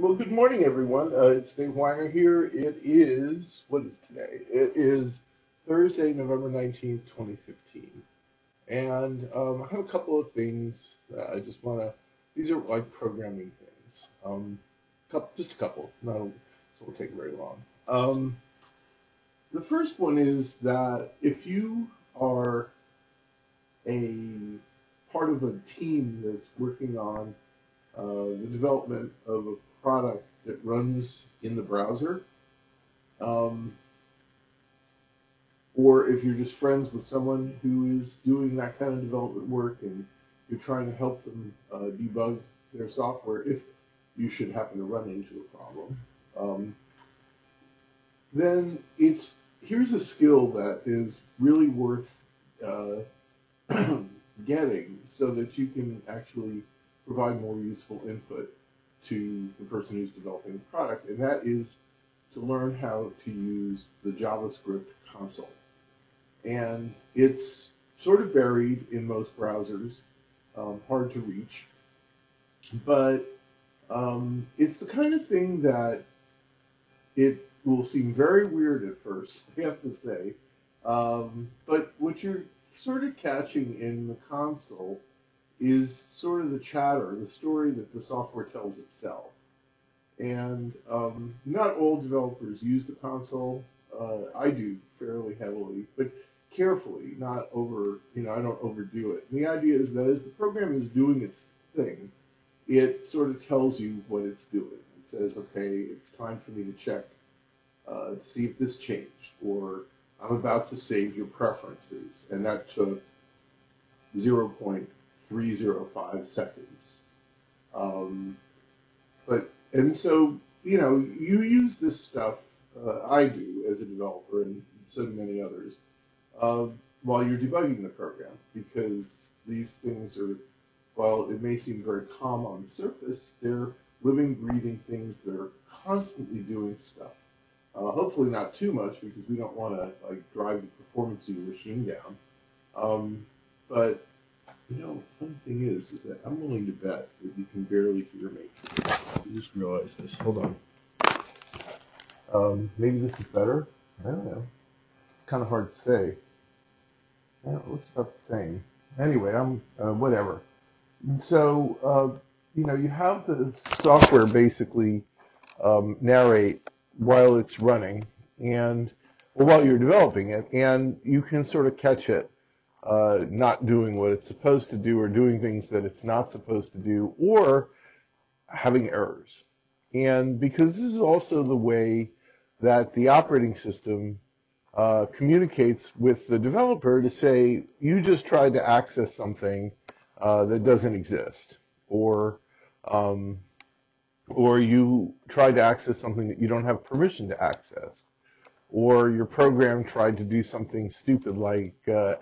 Well, good morning, everyone. Uh, it's Dave Winer here. It is, what is today? It is Thursday, November 19th, 2015. And um, I have a couple of things that I just want to, these are like programming things. Um, couple, just a couple, not a, so it won't take very long. Um, the first one is that if you are a part of a team that's working on uh, the development of a product that runs in the browser. Um, or if you're just friends with someone who is doing that kind of development work and you're trying to help them uh, debug their software if you should happen to run into a problem, um, then it's here's a skill that is really worth uh, getting so that you can actually provide more useful input to the person who's developing the product, and that is to learn how to use the JavaScript console. And it's sort of buried in most browsers, um, hard to reach, but um, it's the kind of thing that it will seem very weird at first, I have to say. Um, but what you're sort of catching in the console is sort of the chatter, the story that the software tells itself. And um, not all developers use the console. Uh, I do fairly heavily, but carefully, not over, you know, I don't overdo it. And the idea is that as the program is doing its thing, it sort of tells you what it's doing. It says, okay, it's time for me to check uh, to see if this changed, or I'm about to save your preferences, and that took 0.5 305 seconds. Um, but and so you know you use this stuff. Uh, I do as a developer, and so do many others, uh, while you're debugging the program, because these things are, while it may seem very calm on the surface, they're living, breathing things that are constantly doing stuff. Uh, hopefully not too much, because we don't want to like drive the performance of your machine down. Um, but you know, funny thing is, is that I'm willing to bet that you can barely hear me. I just realized this. Hold on. Um, maybe this is better. I don't know. It's kind of hard to say. Yeah, it looks about the same. Anyway, I'm uh, whatever. So, uh, you know, you have the software basically um, narrate while it's running, and while you're developing it, and you can sort of catch it uh, not doing what it's supposed to do or doing things that it's not supposed to do or having errors. And because this is also the way that the operating system uh, communicates with the developer to say, you just tried to access something uh, that doesn't exist, or um, or you tried to access something that you don't have permission to access, or your program tried to do something stupid like uh,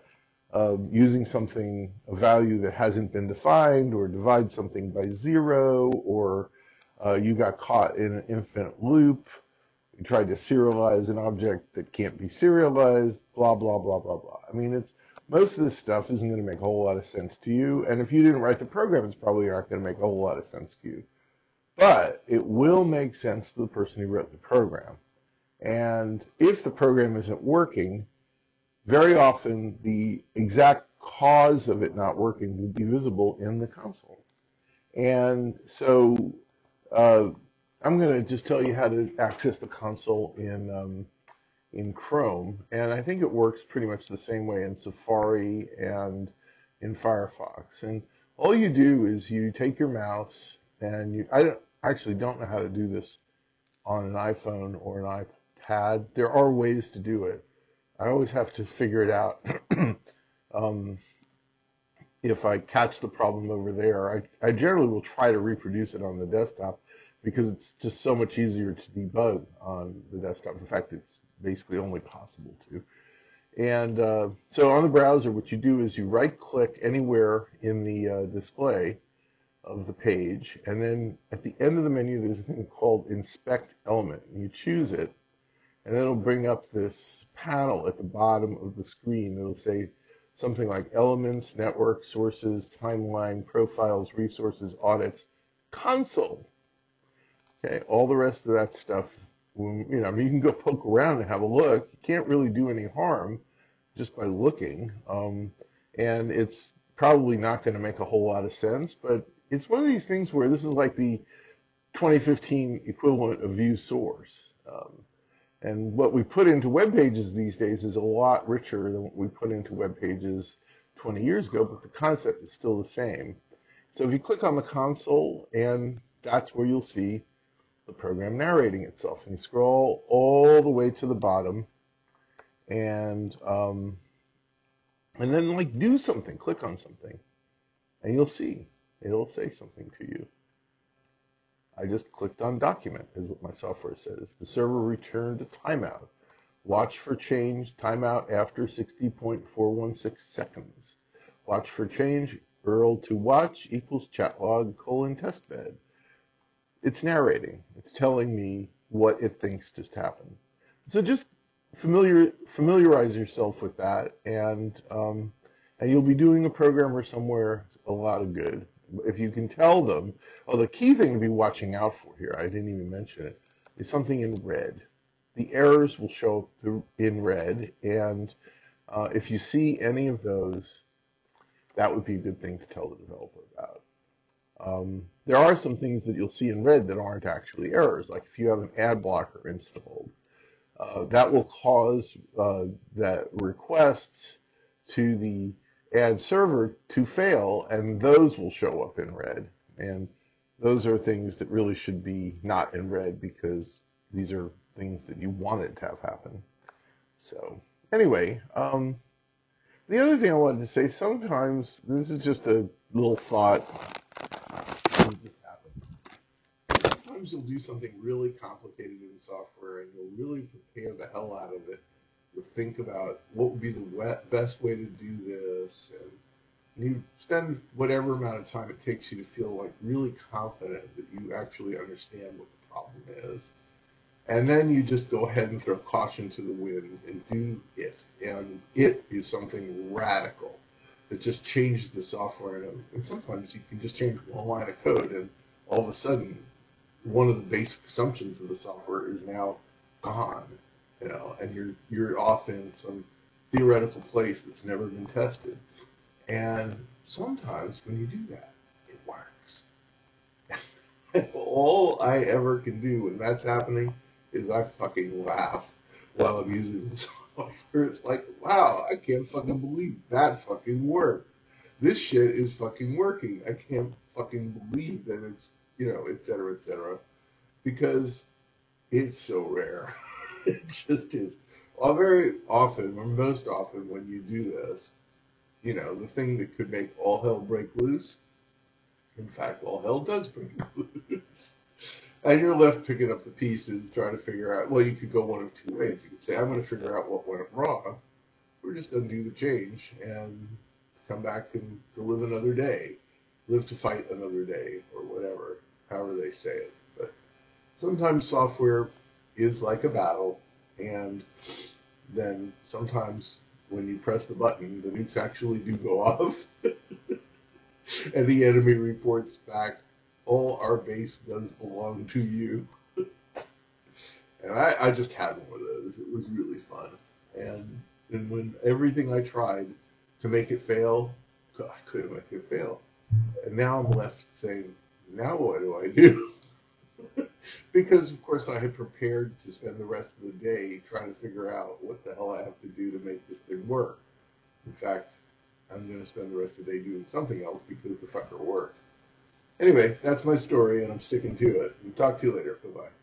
using something, a value that hasn't been defined, or divide something by zero, or uh, you got caught in an infinite loop, you tried to serialize an object that can't be serialized, blah, blah, blah, blah, blah. I mean, it's most of this stuff isn't going to make a whole lot of sense to you, and if you didn't write the program, it's probably not going to make a whole lot of sense to you. But it will make sense to the person who wrote the program. And if the program isn't working, very often the exact cause of it not working will be visible in the console. And so uh, I'm going to just tell you how to access the console in um, in Chrome, and I think it works pretty much the same way in Safari and in Firefox. And all you do is you take your mouse and you I don't, actually don't know how to do this on an iPhone or an iPad. There are ways to do it, I always have to figure it out. um, if I catch the problem over there, I, I generally will try to reproduce it on the desktop because it's just so much easier to debug on the desktop. In fact, it's basically only possible to. And uh, so on the browser, what you do is you right click anywhere in the uh, display of the page, and then at the end of the menu, there's a thing called Inspect Element. And you choose it, and it'll bring up this panel at the bottom of the screen. It'll say something like elements, network, sources, timeline, profiles, resources, audits, console. Okay, all the rest of that stuff, you know, I mean, you can go poke around and have a look. You can't really do any harm just by looking, um, and it's probably not going to make a whole lot of sense. But it's one of these things where this is like the 2015 equivalent of view source. Um, and what we put into web pages these days is a lot richer than what we put into web pages 20 years ago, but the concept is still the same. So if you click on the console, and that's where you'll see the program narrating itself. And you scroll all the way to the bottom, and um, and then like do something, click on something, and you'll see it'll say something to you. I just clicked on document, is what my software says. The server returned a timeout. Watch for change, timeout after 60.416 seconds. Watch for change, URL to watch equals chat log colon testbed. It's narrating. It's telling me what it thinks just happened. So just familiar, familiarize yourself with that, and um, and you'll be doing a programmer somewhere a lot of good if you can tell them, oh, the key thing to be watching out for here, I didn't even mention it, is something in red. The errors will show up in red, and uh, if you see any of those, that would be a good thing to tell the developer about. Um, there are some things that you'll see in red that aren't actually errors, like if you have an ad blocker installed. Uh, that will cause uh, that requests to the ad server to fail, and those will show up in red. And those are things that really should be not in red because these are things that you wanted to have happen. So anyway, um, the other thing I wanted to say, sometimes this is just a little thought. Sometimes you'll do something really complicated in software and you'll really prepare the hell out of it think about what would be the best way to do this, and you spend whatever amount of time it takes you to feel like really confident that you actually understand what the problem is. And then you just go ahead and throw caution to the wind and do it. And it is something radical that just changes the software. And sometimes you can just change one line of code, and all of a sudden, one of the basic assumptions of the software is now gone you know, and you're you're off in some theoretical place that's never been tested. And sometimes when you do that, it works. All I ever can do when that's happening is I fucking laugh while I'm using the software. It's like, wow, I can't fucking believe that fucking worked. This shit is fucking working. I can't fucking believe that it's, you know, et cetera, et cetera. Because it's so rare. it just is. Well, very often, or most often, when you do this, you know, the thing that could make all hell break loose, in fact, all hell does break loose. and you're left picking up the pieces, trying to figure out, well, you could go one of two ways. You could say, I'm going to figure out what went wrong, or just undo the change and come back and to live another day, live to fight another day, or whatever, however they say it. But sometimes software is like a battle, and then sometimes when you press the button, the nukes actually do go off, and the enemy reports back, "All our base does belong to you." and I, I just had one of those. It was really fun, and and when everything I tried to make it fail, I couldn't make it fail, and now I'm left saying, "Now what do I do?" because of course I had prepared to spend the rest of the day trying to figure out what the hell I have to do to make this thing work. In fact, I'm going to spend the rest of the day doing something else because the fucker worked. Anyway, that's my story, and I'm sticking to it. We'll talk to you later. Bye bye.